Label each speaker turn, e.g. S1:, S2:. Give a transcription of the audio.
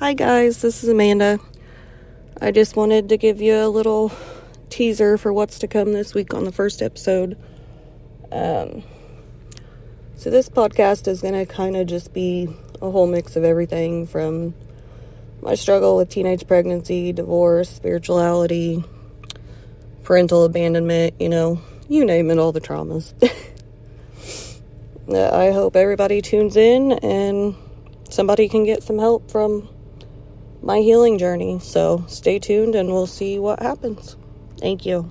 S1: Hi, guys, this is Amanda. I just wanted to give you a little teaser for what's to come this week on the first episode. Um, so, this podcast is going to kind of just be a whole mix of everything from my struggle with teenage pregnancy, divorce, spirituality, parental abandonment, you know, you name it, all the traumas. I hope everybody tunes in and somebody can get some help from my healing journey. So stay tuned and we'll see what happens. Thank you.